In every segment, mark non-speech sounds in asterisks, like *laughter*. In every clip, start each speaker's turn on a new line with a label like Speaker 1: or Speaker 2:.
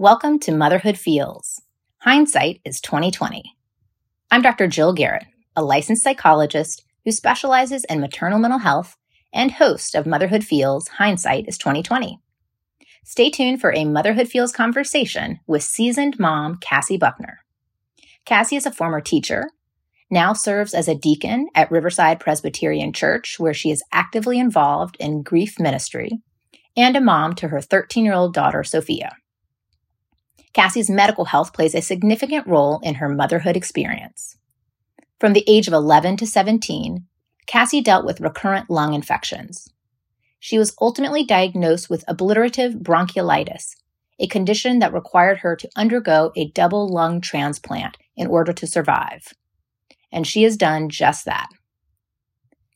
Speaker 1: Welcome to Motherhood Feels. Hindsight is 2020. I'm Dr. Jill Garrett, a licensed psychologist who specializes in maternal mental health and host of Motherhood Feels Hindsight is 2020. Stay tuned for a Motherhood Feels conversation with seasoned mom Cassie Buckner. Cassie is a former teacher, now serves as a deacon at Riverside Presbyterian Church, where she is actively involved in grief ministry, and a mom to her 13 year old daughter, Sophia. Cassie's medical health plays a significant role in her motherhood experience. From the age of 11 to 17, Cassie dealt with recurrent lung infections. She was ultimately diagnosed with obliterative bronchiolitis, a condition that required her to undergo a double lung transplant in order to survive. And she has done just that.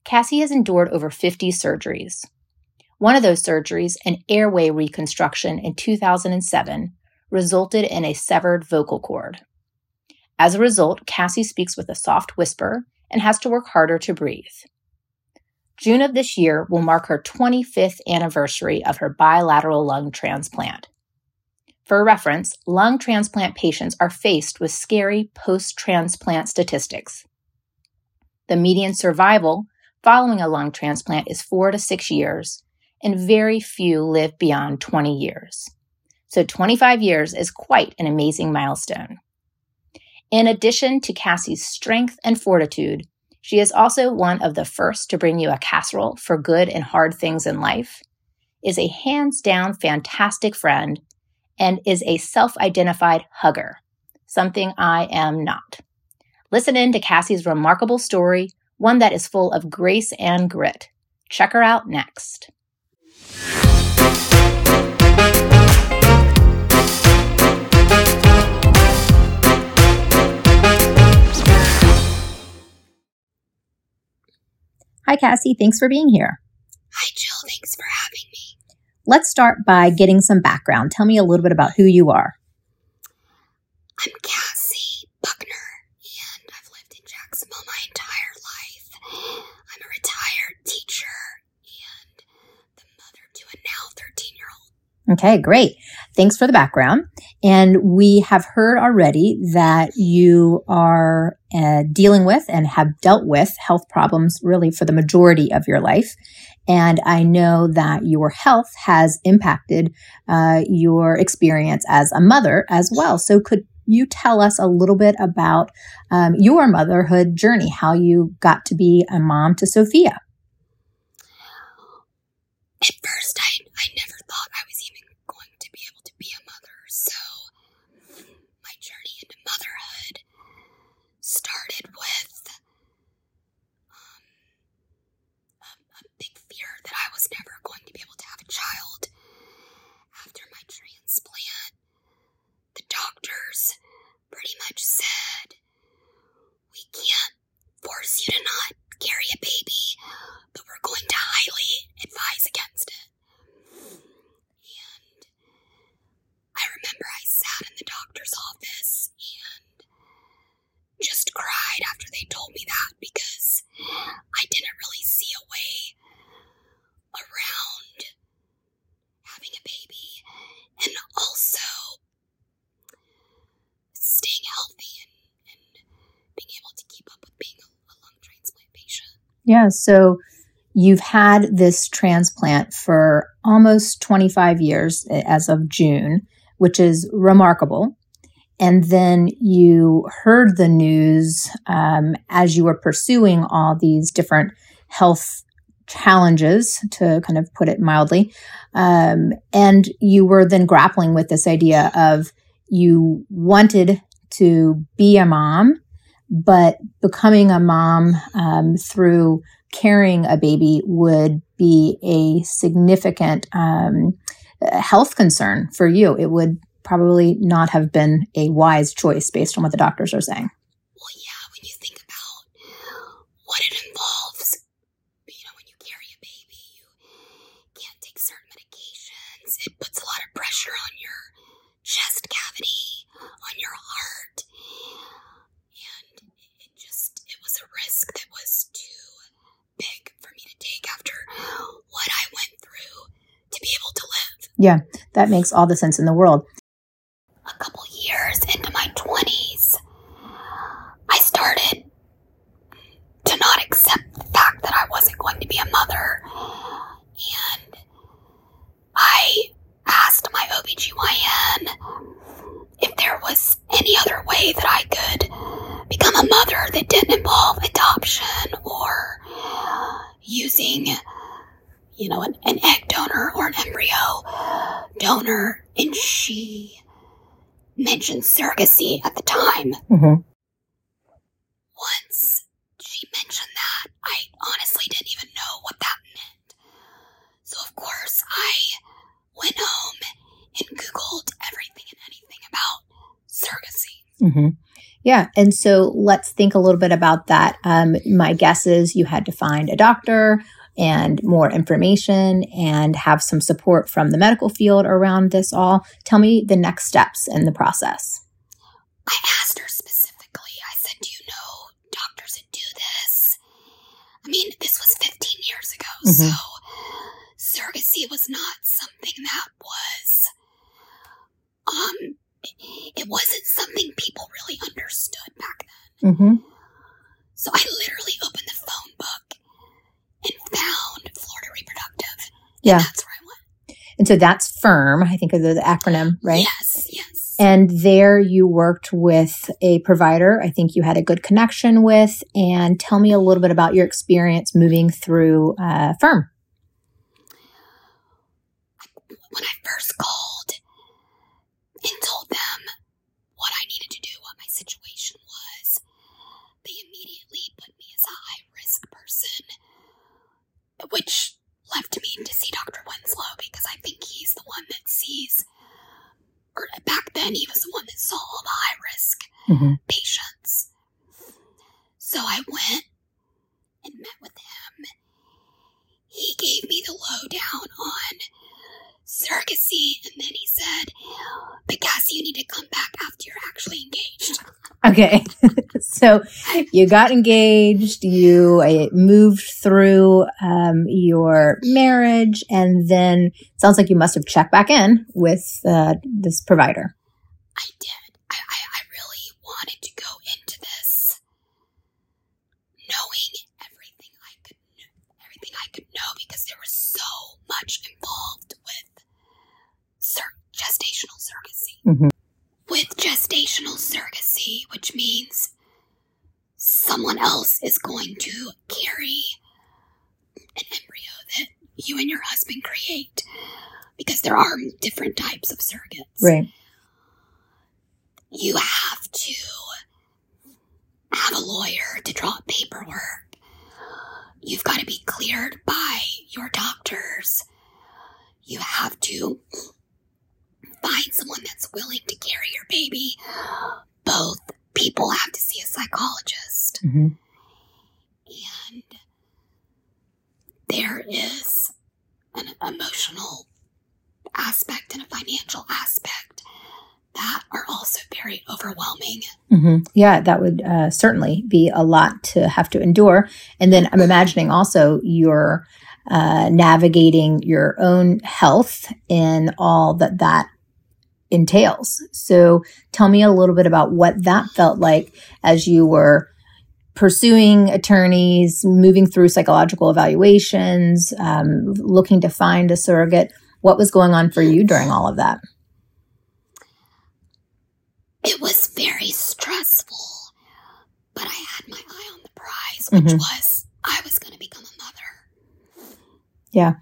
Speaker 1: Cassie has endured over 50 surgeries. One of those surgeries, an airway reconstruction in 2007, resulted in a severed vocal cord. As a result, Cassie speaks with a soft whisper and has to work harder to breathe. June of this year will mark her 25th anniversary of her bilateral lung transplant. For reference, lung transplant patients are faced with scary post transplant statistics. The median survival following a lung transplant is four to six years, and very few live beyond 20 years so 25 years is quite an amazing milestone. In addition to Cassie's strength and fortitude, she is also one of the first to bring you a casserole for good and hard things in life, is a hands down fantastic friend, and is a self identified hugger, something I am not. Listen in to Cassie's remarkable story, one that is full of grace and grit. Check her out next. Hi, Cassie. Thanks for being here.
Speaker 2: Hi, Jill. Thanks for having me.
Speaker 1: Let's start by getting some background. Tell me a little bit about who you are.
Speaker 2: I'm Cassie Buckner, and I've lived in Jacksonville my entire life. I'm a retired teacher and the mother to a now 13 year old.
Speaker 1: Okay, great. Thanks for the background. And we have heard already that you are uh, dealing with and have dealt with health problems really for the majority of your life. And I know that your health has impacted uh, your experience as a mother as well. So, could you tell us a little bit about um, your motherhood journey, how you got to be a mom to Sophia?
Speaker 2: At first, I, I never thought I was even going to be able to be a mother. So, my journey into motherhood started with um, a, a big fear that I was never going to be able to have a child. After my transplant, the doctors pretty much said, We can't force you to not carry a baby, but we're going to highly advise against it. And I remember I sat in the doctor's office and just cried after they told me that because I didn't really see a way around having a baby and also staying healthy and, and being able to keep up with being a, a lung transplant patient.
Speaker 1: Yeah, so you've had this transplant for almost 25 years eh, as of June, which is remarkable. And then you heard the news um, as you were pursuing all these different health challenges, to kind of put it mildly. Um, and you were then grappling with this idea of you wanted to be a mom, but becoming a mom um, through carrying a baby would be a significant um, health concern for you. It would probably not have been a wise choice based on what the doctors are saying.
Speaker 2: Well, yeah, when you think about what it involves, you know, when you carry a baby, you can't take certain medications. It puts a lot of pressure on your chest cavity, on your heart. And it just, it was a risk that was too big for me to take after what I went through to be able to live.
Speaker 1: Yeah, that makes all the sense in the world.
Speaker 2: using, you know, an, an egg donor or an embryo donor, and she mentioned surrogacy at the time.
Speaker 1: Mm-hmm.
Speaker 2: Once she mentioned that, I honestly didn't even know what that meant. So, of course, I went home and Googled everything and anything about surrogacy.
Speaker 1: Mm-hmm. Yeah. And so let's think a little bit about that. Um, my guess is you had to find a doctor and more information and have some support from the medical field around this all. Tell me the next steps in the process.
Speaker 2: I asked her specifically, I said, Do you know doctors that do this? I mean, this was 15 years ago,
Speaker 1: Mhm.
Speaker 2: so surrogacy was not something that was, um, it wasn't something people really understood back then.
Speaker 1: Mm-hmm.
Speaker 2: So I literally opened the phone book and found Florida Reproductive.
Speaker 1: Yeah.
Speaker 2: And that's where I went.
Speaker 1: And so that's FIRM, I think is the acronym, right?
Speaker 2: Yes, yes.
Speaker 1: And there you worked with a provider I think you had a good connection with. And tell me a little bit about your experience moving through uh, FIRM.
Speaker 2: when I first called and told them what I needed to do, what my situation was, they immediately put me as a high risk person, which left me to see Dr. Winslow because I think he's the one that sees, or back then he was the one that saw all the high
Speaker 1: Mhm.
Speaker 2: patients. So I went and met with him. He gave me the lowdown on surrogacy, and then he said, But Cassie, you need to come back after you're actually engaged.
Speaker 1: Okay. *laughs* so you got engaged, you moved through um, your marriage, and then it sounds like you must have checked back in with uh, this provider.
Speaker 2: I did. I, I, I really wanted to go into this knowing everything I could know, everything I could know because there was so much involved with sur- gestational surrogacy.
Speaker 1: Mhm.
Speaker 2: With gestational surrogacy, which means someone else is going to carry an embryo that you and your husband create because there are different types of surrogates
Speaker 1: Right.
Speaker 2: you have to have a lawyer to draw up paperwork. You've got to be cleared by your doctors. You have to find someone that's willing to carry your baby. Both people have to see a psychologist.
Speaker 1: hmm
Speaker 2: And there is an emotional aspect and a financial aspect that are also very overwhelming.
Speaker 1: hmm Yeah, that would uh, certainly be a lot to have to endure. And then I'm imagining also you're uh, navigating your own health and all that that entails. So tell me a little bit about what that felt like as you were pursuing attorneys, moving through psychological evaluations, um, looking to find a surrogate. What was going on for you during all of that?
Speaker 2: It was very stressful, but I had my eye on the prize, which
Speaker 1: Mhm.
Speaker 2: was I was going to become mother.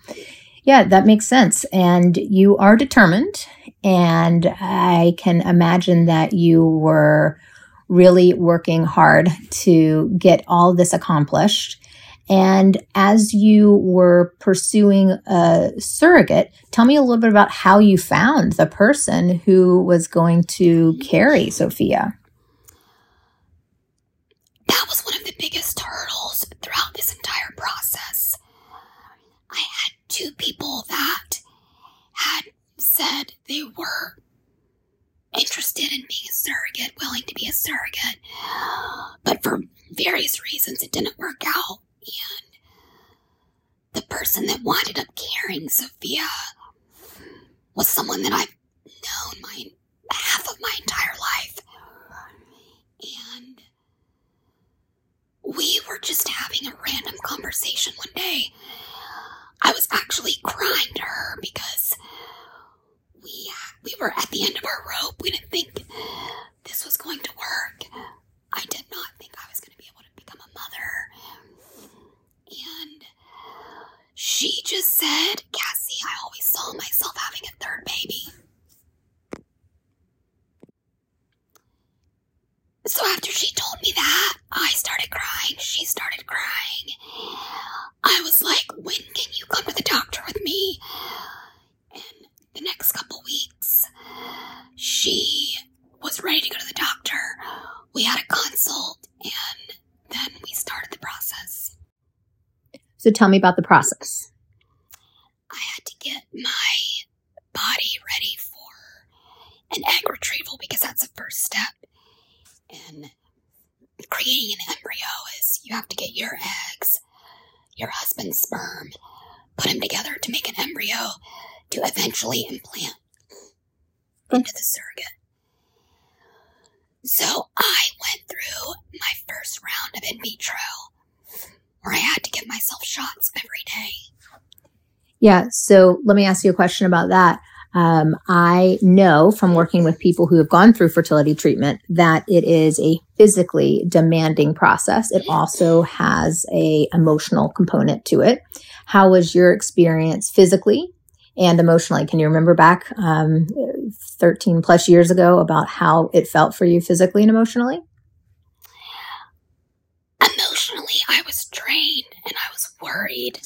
Speaker 1: Yeah, that makes sense. And you are determined. And I can imagine that you were really working hard to get all this accomplished. And as you were pursuing a surrogate, tell me a little bit about how you found the person who was going to carry Sophia.
Speaker 2: That was one of the biggest hurdles throughout this entire process. I had two people that had said they were interested in being a surrogate, willing to be a surrogate, but for various reasons it didn't work out. And the person that wound up carrying Sophia was someone that I've known my half of my entire life. And we were just having a random conversation one day. I was actually crying to her because we we were at the end of our rope. We didn't think this was going to work. I did not think I was going to be able to become a mother. And she just said, Cassie, I always saw myself having a third baby.
Speaker 1: So
Speaker 2: after she told me that, I started crying. She started crying. I was like, when can you come to the doctor with me? And the next couple weeks, she was ready to go to the doctor. We had a consult and then we started the process.
Speaker 1: So tell me about the process.
Speaker 2: I had to get my body ready for an egg retrieval because that's the first step in creating an embryo is you have to get your eggs, your husband's sperm, put them together to make an embryo to eventually implant into the surrogate. So I went through my first round of in vitro where I had to give myself shots every day.
Speaker 1: Yeah. So let me ask you a question about that. Um, I know from working with people who have gone through fertility treatment that it is a physically demanding process. It also has a emotional component to it. How was your experience physically and emotionally? Can you remember back um, 13 plus years ago about how it felt for you physically and emotionally?
Speaker 2: Emotionally, I was drained and I was worried.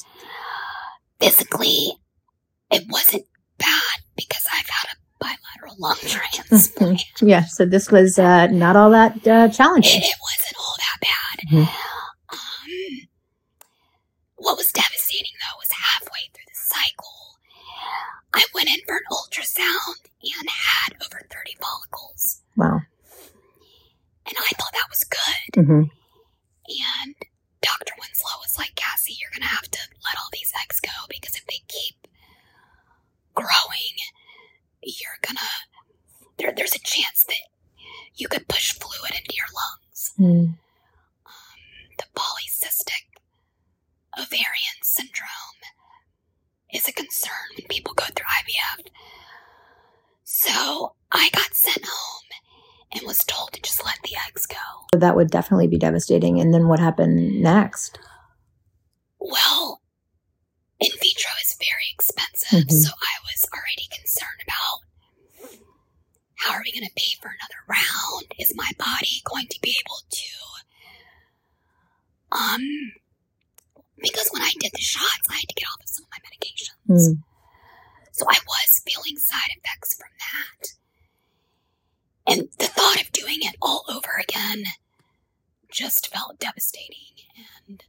Speaker 2: Physically, it wasn't bad I've had a bilateral lung *laughs* transplant. *laughs*
Speaker 1: yeah, so this was uh, not all that uh, challenging.
Speaker 2: It, it, wasn't all that bad. Mm-hmm. Um, what was devastating though was halfway through the cycle, I went in for an ultrasound and had over 30 follicles.
Speaker 1: Wow.
Speaker 2: And I thought that was good. Mm-hmm. And Dr. Winslow was like, Cassie, you're going to have to let all these eggs go because if they keep growing, you're to, there, there's a chance that you could push fluid into your lungs. Mm. Um, the polycystic ovarian syndrome is a concern when people go through IVF. So I got sent home and was told to just let the eggs go.
Speaker 1: That would definitely be devastating. And then what happened next?
Speaker 2: Well, in vitro is very expensive, mm-hmm. so I was already concerned about how are we going to pay for another round? Is my body going to be able to um because when I did the shots, I had to get off of some of my medications. Mm. So I was feeling side effects from that. And the thought of doing it all over again just felt devastating. And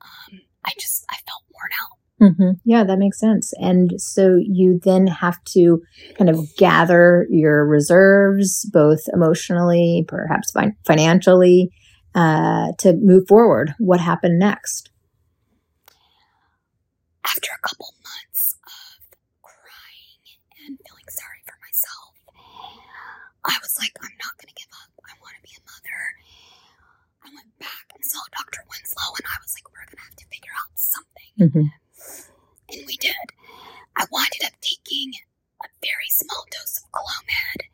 Speaker 2: um, I just, I felt worn out.
Speaker 1: Mm-hmm. Yeah, that makes sense. And so you then have to kind of gather your reserves, both emotionally, perhaps fin- financially, uh, to move forward. What happened next?
Speaker 2: After a couple months of crying and feeling sorry for myself, I was like, I'm not going to give up. I want to be a mother. I went back and saw Dr. Winslow, and I was like, we're going to have to figure out something. Mm-hmm. And we did. I wound up taking a very small dose of Clomid.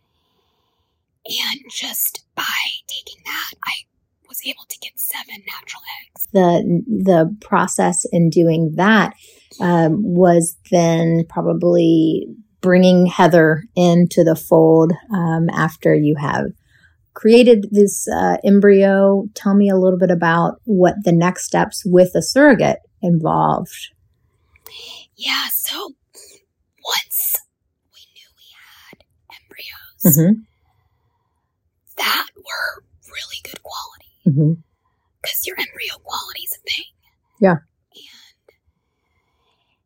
Speaker 2: And just by taking that, I was able to get seven natural eggs.
Speaker 1: The the process in doing that um, was then probably bringing Heather into the fold um, after you have created this uh, embryo. Tell me a little bit about what the next steps with a surrogate involved.
Speaker 2: Yeah, so once we knew we had embryos mm-hmm. that were really good quality, because your embryo quality is a thing.
Speaker 1: Yeah.
Speaker 2: And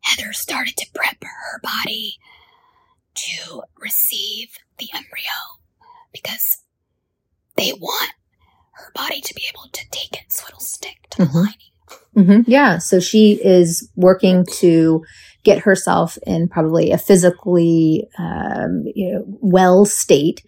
Speaker 2: Heather started to prep her body to receive the embryo because they want her body to be able to take it so it'll stick to the mm-hmm. lining.
Speaker 1: Mm-hmm. Yeah. So she is working to get herself in probably a physically um, you know, well state.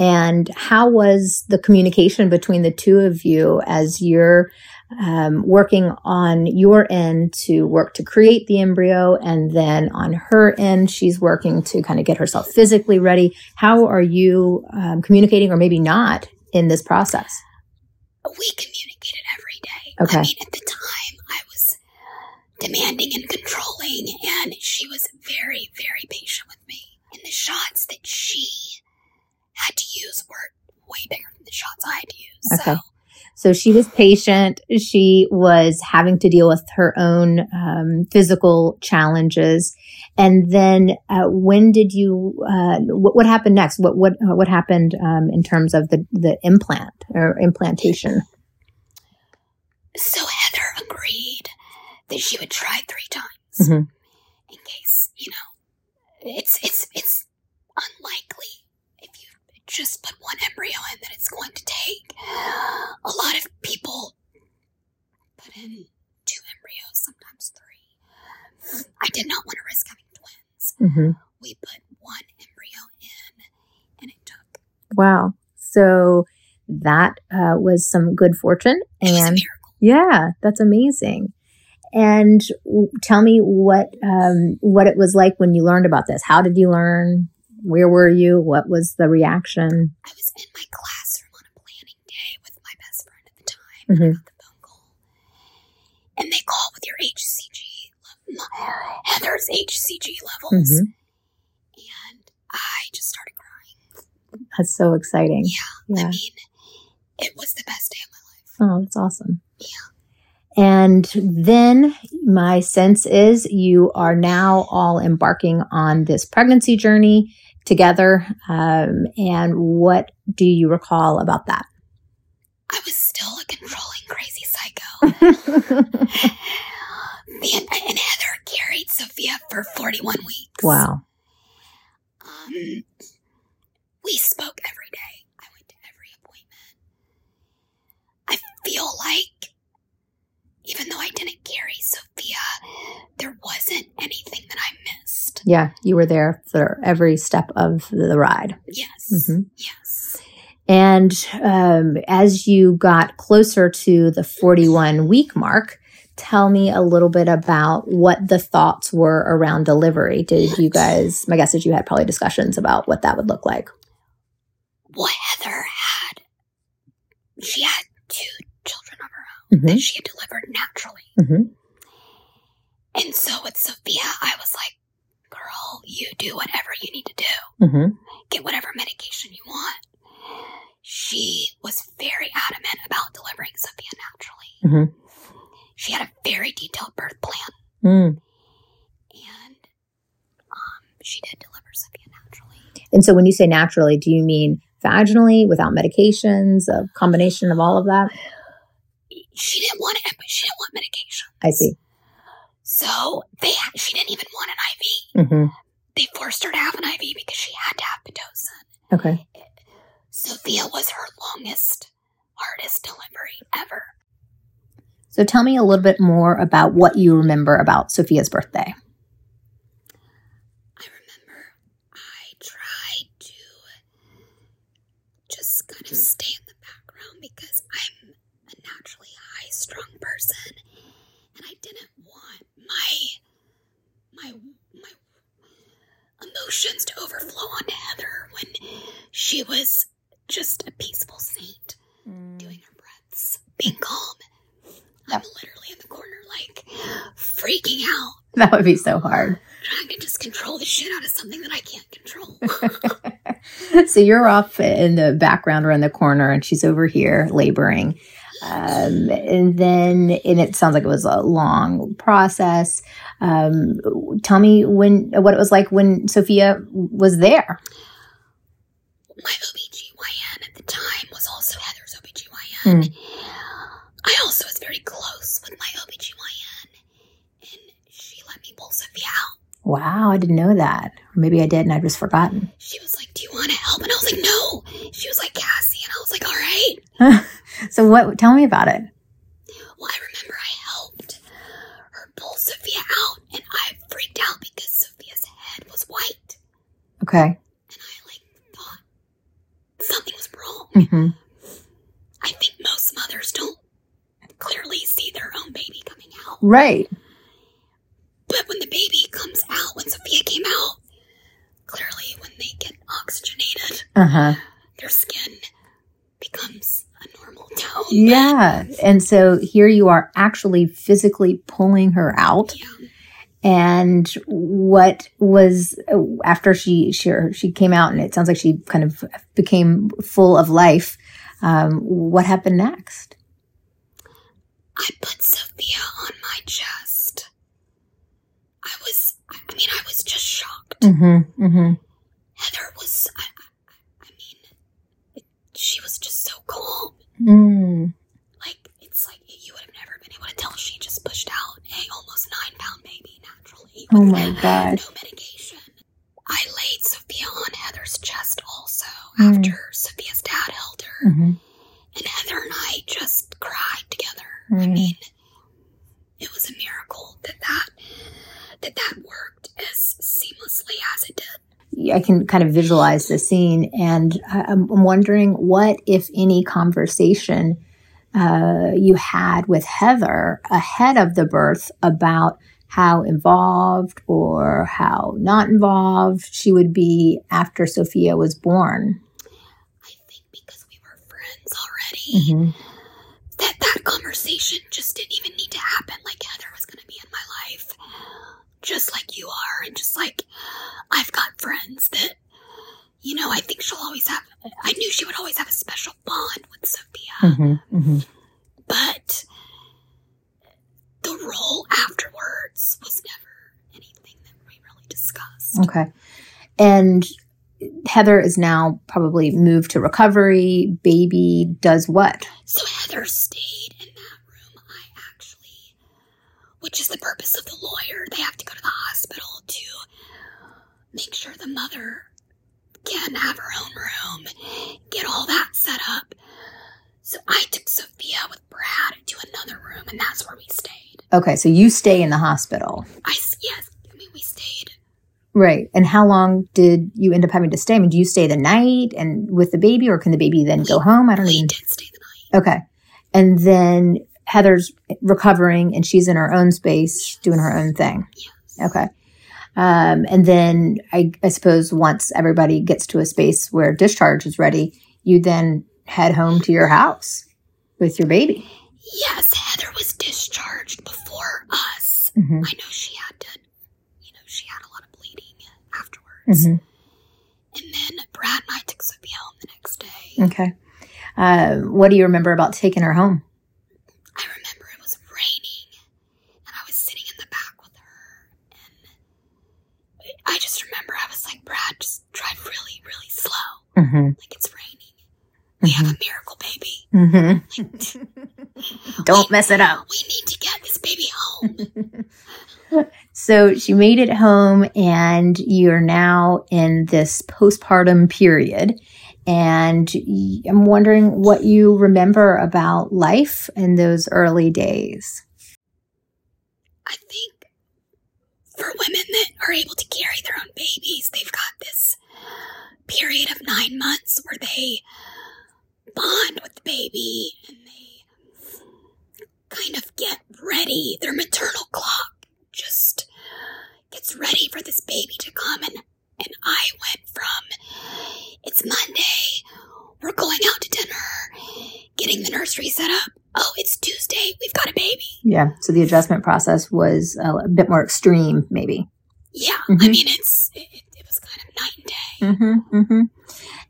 Speaker 1: And how was the communication between the two of you as you're um, working on your end to work to create the embryo, and then on her end, she's working to kind of get herself physically ready. How are you um, communicating, or maybe not, in this process?
Speaker 2: We communicated every day.
Speaker 1: Okay. I
Speaker 2: mean, at the time, I was demanding and controlling, and she was very, very patient with me. And the shots that she had to use were way bigger than the shots I had to use. Okay. So
Speaker 1: so she was patient. She was having to deal with her own um, physical challenges. And then, uh, when did you? Uh, what, what, happened next? What what uh, what happened um, in terms of the the implant or implantation?
Speaker 2: So Heather agreed that she would try three times
Speaker 1: Mhm.
Speaker 2: in case you know it's it's it's you just put one embryo in that it's going to take a lot of people put in two embryos sometimes three i did not want to risk having twins
Speaker 1: hmm
Speaker 2: we put one embryo in and it took
Speaker 1: Wow. So that uh, was some good fortune.
Speaker 2: it was a
Speaker 1: And
Speaker 2: miracle
Speaker 1: yeah, that's amazing. And w- tell me what um, what it was like when you learned about this. How did you learn? Where were you? What was the reaction?
Speaker 2: I was in my classroom on a planning day with my best friend at the time, and I got the phone call. And they call with your HCG, Heather's HCG levels.
Speaker 1: Mhm.
Speaker 2: And I just started crying.
Speaker 1: That's so exciting.
Speaker 2: I
Speaker 1: Yeah.
Speaker 2: mean, it was the best day of my life.
Speaker 1: Oh, that's awesome. Yeah. And then my sense is you are now all embarking on this pregnancy journey together. Um, and what do you recall about that?
Speaker 2: I was still a controlling, crazy psycho. *laughs* and, and Heather carried Sophia for 41 weeks.
Speaker 1: wow.
Speaker 2: Um, we spoke every day. I went to every appointment. I feel like, even though I didn't carry Sophia, there wasn't anything that I missed.
Speaker 1: Yeah, you were there for every step of the ride.
Speaker 2: Yes.
Speaker 1: Mhm.
Speaker 2: Yes.
Speaker 1: And um, as you got closer to the 41 week mark, tell me a little bit about what the thoughts were around delivery. Did you guys, my guess is you had probably discussions about what that would look like.
Speaker 2: Well, Heather had, she had two children of her own
Speaker 1: Mhm.
Speaker 2: that she had delivered naturally.
Speaker 1: Mhm.
Speaker 2: And so with Sophia, I was like, girl, you do whatever you need to do.
Speaker 1: Mm-hmm.
Speaker 2: get whatever medication you want. She was very adamant about delivering Sophia naturally.
Speaker 1: Mhm.
Speaker 2: She had a very detailed birth plan,
Speaker 1: Mm.
Speaker 2: and um, she did deliver Sophia naturally.
Speaker 1: And so when you say naturally, do you mean vaginally, without medications, a combination of all of that?
Speaker 2: She didn't want it, but she didn't want medication.
Speaker 1: I see.
Speaker 2: So they had, she didn't even want an IV.
Speaker 1: hmm
Speaker 2: They forced her to have an IV because she had to have pitocin.
Speaker 1: Okay.
Speaker 2: Sophia was her longest, hardest delivery ever.
Speaker 1: So tell me a little bit more about what you remember about Sophia's birthday.
Speaker 2: I remember I tried to just kind of stay in the background because I'm a naturally high strung person and I didn't want my my my emotions to overflow onto Heather when she was just a peaceful saint mm. doing her breaths, being calm. I'm literally in the corner like freaking out *laughs*
Speaker 1: That would be so hard.
Speaker 2: trying to just control the shit out of something that I can't control. *laughs*
Speaker 1: so you're off in the background or in the corner, and she's over here laboring. Um, and then, and it sounds like it was a long process. Um, tell me when, what it was like when Sophia was there.
Speaker 2: My OBGYN at the time was also Heather's OBGYN. I also was very close with my OBGYN, and she let me pull Sophia out.
Speaker 1: Wow, I didn't know that. Maybe I did, and I'd just forgotten.
Speaker 2: She was like, Do you want to help? And I was like, No. She was like, Cassie. And I was like, All right. *laughs*
Speaker 1: So, what? Tell me about it.
Speaker 2: Well, I remember I helped her pull Sophia out, and I freaked out because Sophia's head was white.
Speaker 1: Okay.
Speaker 2: And I like thought something was wrong.
Speaker 1: Mm-hmm.
Speaker 2: I think most mothers don't clearly see their own baby coming out.
Speaker 1: Right.
Speaker 2: But when the baby comes out, when Sophia came out, clearly when they get oxygenated,
Speaker 1: Uh huh.
Speaker 2: their skin becomes
Speaker 1: Yeah. And so here you are actually physically pulling her out.
Speaker 2: Yeah.
Speaker 1: And what was after she she she came out, and it sounds like she kind of became full of life. Um, what happened next?
Speaker 2: I put Sophia on my chest. I was, I mean, I was just shocked.
Speaker 1: Mm-hmm. Mm-hmm.
Speaker 2: Heather was, I, I, I mean, she was just so calm.
Speaker 1: Mm.
Speaker 2: Like, it's like you would have never been able to tell she just pushed out a almost nine pound baby naturally.
Speaker 1: Oh my God.
Speaker 2: No medication. I laid Sophia on Heather's chest also
Speaker 1: Mm.
Speaker 2: after Sophia's dad held her.
Speaker 1: Mhm.
Speaker 2: And Heather and I just cried together. I
Speaker 1: Mm.
Speaker 2: mean, it was a miracle that that that that worked as seamlessly as it did.
Speaker 1: I can kind of visualize the scene, and I'm wondering what, if any, conversation uh, you had with Heather ahead of the birth about how involved or how not involved she would be after Sophia was born.
Speaker 2: I think because we were friends already,
Speaker 1: Mm-hmm.
Speaker 2: that that conversation just didn't even need to happen. Like Heather was going to be in my life, just like you are, and just like I've got friends that, you know, I think she'll always have. I knew she would always have a special bond with Sophia,
Speaker 1: Mm-hmm. Mm-hmm.
Speaker 2: but the role afterwards was never anything that we really discussed.
Speaker 1: Okay. And Heather is now probably moved to recovery. Baby does what?
Speaker 2: So Heather stayed in that room. I actually, which is the purpose of the lawyer, they have to go to the hospital to make sure the mother can have her own room, get all that set up. So I took Sophia with Brad to another room, and that's where we stayed.
Speaker 1: Okay, so you stay in the hospital.
Speaker 2: I yes, I mean we stayed.
Speaker 1: Right. And how long did you end up having to stay? I mean, do you stay the night and with the baby or can the baby then go home? I don't
Speaker 2: We
Speaker 1: even
Speaker 2: did stay the night.
Speaker 1: Okay. And then Heather's recovering and she's in her own space doing her own thing.
Speaker 2: Yes.
Speaker 1: Okay. Um, and then I, I suppose once everybody gets to a space where discharge is ready, you then head home to your house with your baby.
Speaker 2: Yes, Heather was discharged before us.
Speaker 1: Mm-hmm.
Speaker 2: I know she had to, you know, she had a lot of bleeding afterwards.
Speaker 1: Mm-hmm.
Speaker 2: And then Brad and I took Sophia home the next day.
Speaker 1: Okay. Uh, what do you remember about taking her home?
Speaker 2: I remember it was raining and I was sitting in the back with her. And I just remember I was like, Brad, just drive really, really slow.
Speaker 1: Mm-hmm.
Speaker 2: Like it's raining. We have a miracle baby.
Speaker 1: Mm-hmm. *laughs* Don't mess it up.
Speaker 2: We need to get this baby home. *laughs*
Speaker 1: So she made it home, and you're now in this postpartum period. And I'm wondering what you remember about life in those early days.
Speaker 2: I think for women that are able to carry their own babies, they've got this period of nine months where they bond with the baby and they kind of get ready. Their maternal clock just gets ready for this baby to come. And, and I went from it's Monday, we're going out to dinner, getting the nursery set up. Oh, it's Tuesday, we've got a baby.
Speaker 1: Yeah. So the adjustment process was a bit more extreme, maybe.
Speaker 2: Yeah, I
Speaker 1: Mhm.
Speaker 2: mean it's it, it was kind of night and day.
Speaker 1: Mm-hmm, mm-hmm.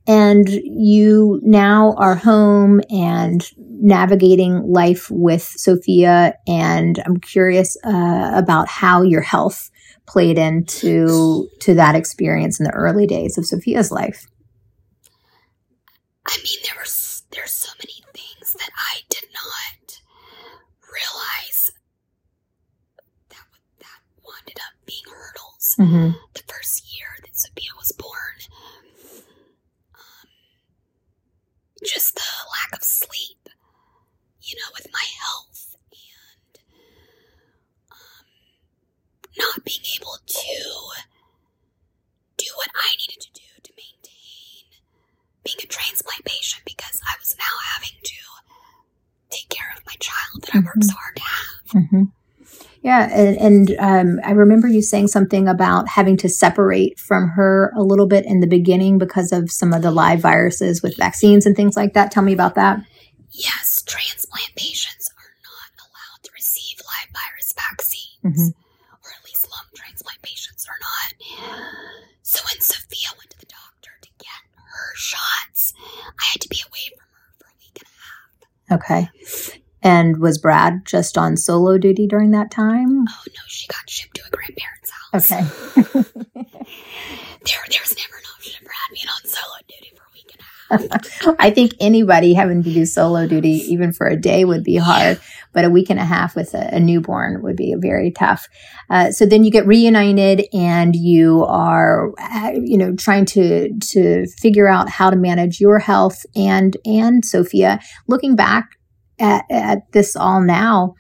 Speaker 1: And you now are home and navigating life with Sophia. And I'm curious uh, about how your health played into to that experience in the early days of Sophia's life.
Speaker 2: I mean there were there's so many things that I did not realize that that wound up being hurdles.
Speaker 1: Mm-hmm.
Speaker 2: The first year that Sophia was born, um, just the lack of sleep, you know, with my health and um, not being able to do what I needed to do to maintain being a transplant patient because I was now having to take care of my child that I worked so hard to have.
Speaker 1: Mm-hmm. Yeah, and, and um, I remember you saying something about having to separate from her a little bit in the beginning because of some of the live viruses with vaccines and things like that. Tell me about that.
Speaker 2: Yes, transplant patients are not allowed to receive live virus vaccines,
Speaker 1: Mhm.
Speaker 2: or at least lung transplant patients are not. So when Sophia went to the doctor to get her shots, I had to be away from her for a week and a half.
Speaker 1: Okay. And was Brad just on solo duty during that time?
Speaker 2: Oh no, she got shipped to a grandparent's house.
Speaker 1: Okay. *laughs*
Speaker 2: There, there's never an option of Brad being on solo duty for a week and a half. *laughs*
Speaker 1: I think anybody having to do solo duty, even for a day, would be hard. but a week and a half with a, a newborn would be very tough. Uh, so then you get reunited and you are, uh, you know, trying to to figure out how to manage your health and and Sophia. Looking back at, at this all now,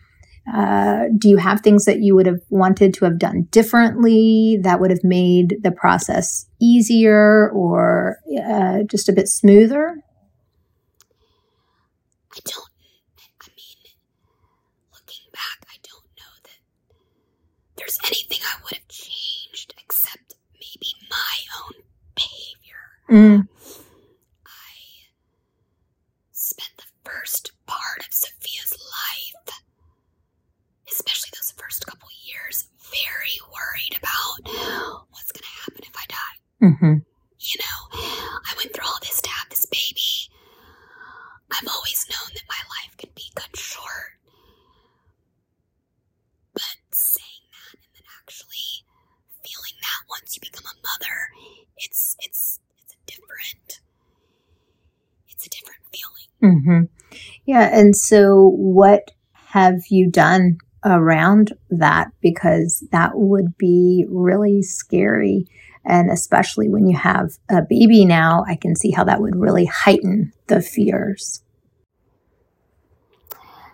Speaker 1: uh, do you have things that you would have wanted to have done differently that would have made the process easier or uh, just a bit smoother?
Speaker 2: I don't. I mean, looking back, I don't know that there's anything I would have changed except maybe my own behavior.
Speaker 1: Mm.
Speaker 2: I spent the first part of Sophia's life, especially those first couple years, very worried about what's going to happen if I die.
Speaker 1: Mm-hmm.
Speaker 2: You know, I went through all this to have this baby. I've always known that my life could be cut short. But saying that and then actually feeling that once you become a mother, it's it's it's a different it's a different feeling.
Speaker 1: Mm-hmm. Yeah. And so, what have you done around that? Because that would be really scary. And especially when you have a baby now, I can see how that would really heighten the fears.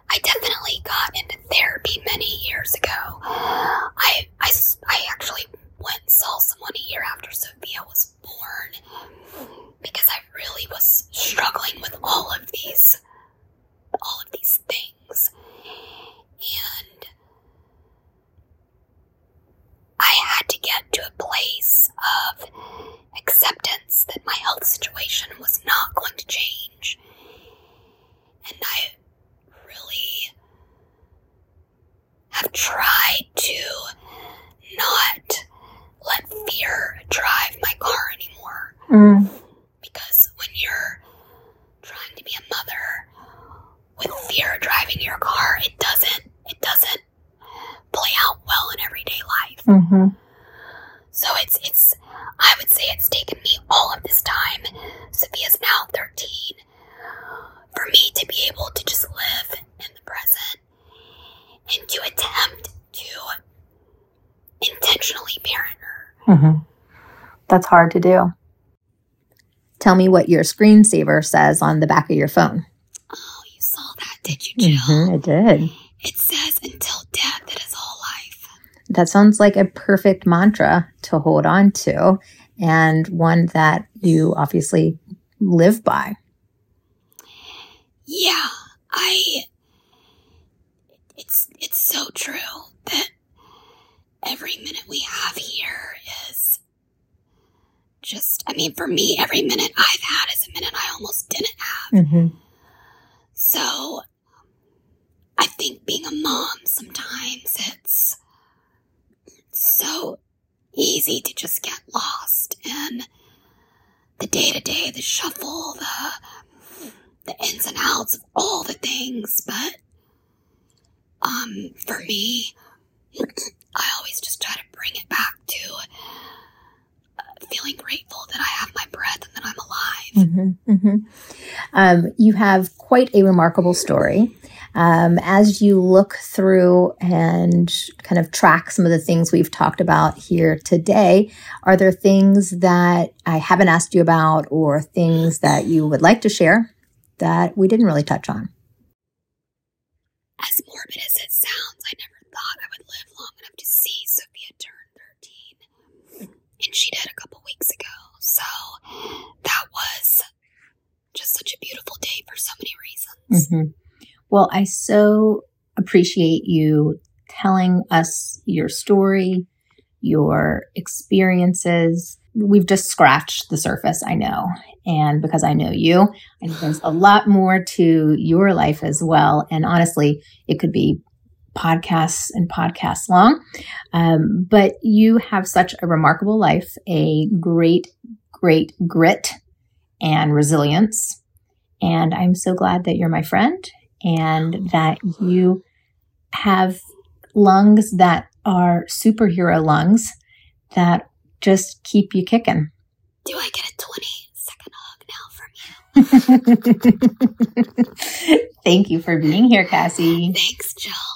Speaker 2: I definitely got into therapy many years ago. I, I, I actually went and saw someone a year after Sophia was born because I really was struggling with all of these, all of these things. And I had to get to a place of acceptance that my health situation was not going to change. And I really have tried to not let fear drive my car anymore.
Speaker 1: Mm.
Speaker 2: Because when you're trying to be a mother with fear driving your car, it doesn't it doesn't play out well in everyday life.
Speaker 1: Mm-hmm.
Speaker 2: So it's it's I would say it's taken me all of this time. Sophia's now 13 for me to be able to just live in the present and to attempt to intentionally parent her.
Speaker 1: Mm-hmm. That's hard to do. Tell me what your screensaver says on the back of your phone.
Speaker 2: Oh, you saw that, did you, Jill?
Speaker 1: Mm-hmm, I did.
Speaker 2: It says, until death, it is all life.
Speaker 1: That sounds like a perfect mantra to hold on to and one that you obviously live by.
Speaker 2: Yeah, I. It's it's so true that every minute we have here is just. I mean, for me, every minute I've had is a minute I almost didn't have.
Speaker 1: Mm-hmm.
Speaker 2: So, I think being a mom sometimes it's so easy to just get lost in the day to day, the shuffle, the the ins and outs of all the things. But um, for me, I always just try to bring it back to feeling grateful that I have my breath and that I'm alive.
Speaker 1: Mm-hmm, mm-hmm. Um, you have quite a remarkable story. Um, as you look through and kind of track some of the things we've talked about here today, are there things that I haven't asked you about or things that you would like to share that we didn't really touch on?
Speaker 2: As morbid as it sounds, I never thought I would live long enough to see Sophia turn 13. And she did a couple weeks ago. So that was just such a beautiful day for so many reasons.
Speaker 1: Mm-hmm. Well, I so appreciate you telling us your story, your experiences. We've just scratched the surface, I know. And because I know you, I know there's a lot more to your life as well. And honestly, it could be podcasts and podcasts long. Um, but you have such a remarkable life, a great, great grit and resilience. And I'm so glad that you're my friend and that you have lungs that are superhero lungs that just keep you kicking.
Speaker 2: Do I get a 20 second hug now from you? *laughs*
Speaker 1: Thank you for being here, Cassie.
Speaker 2: Thanks, Jill.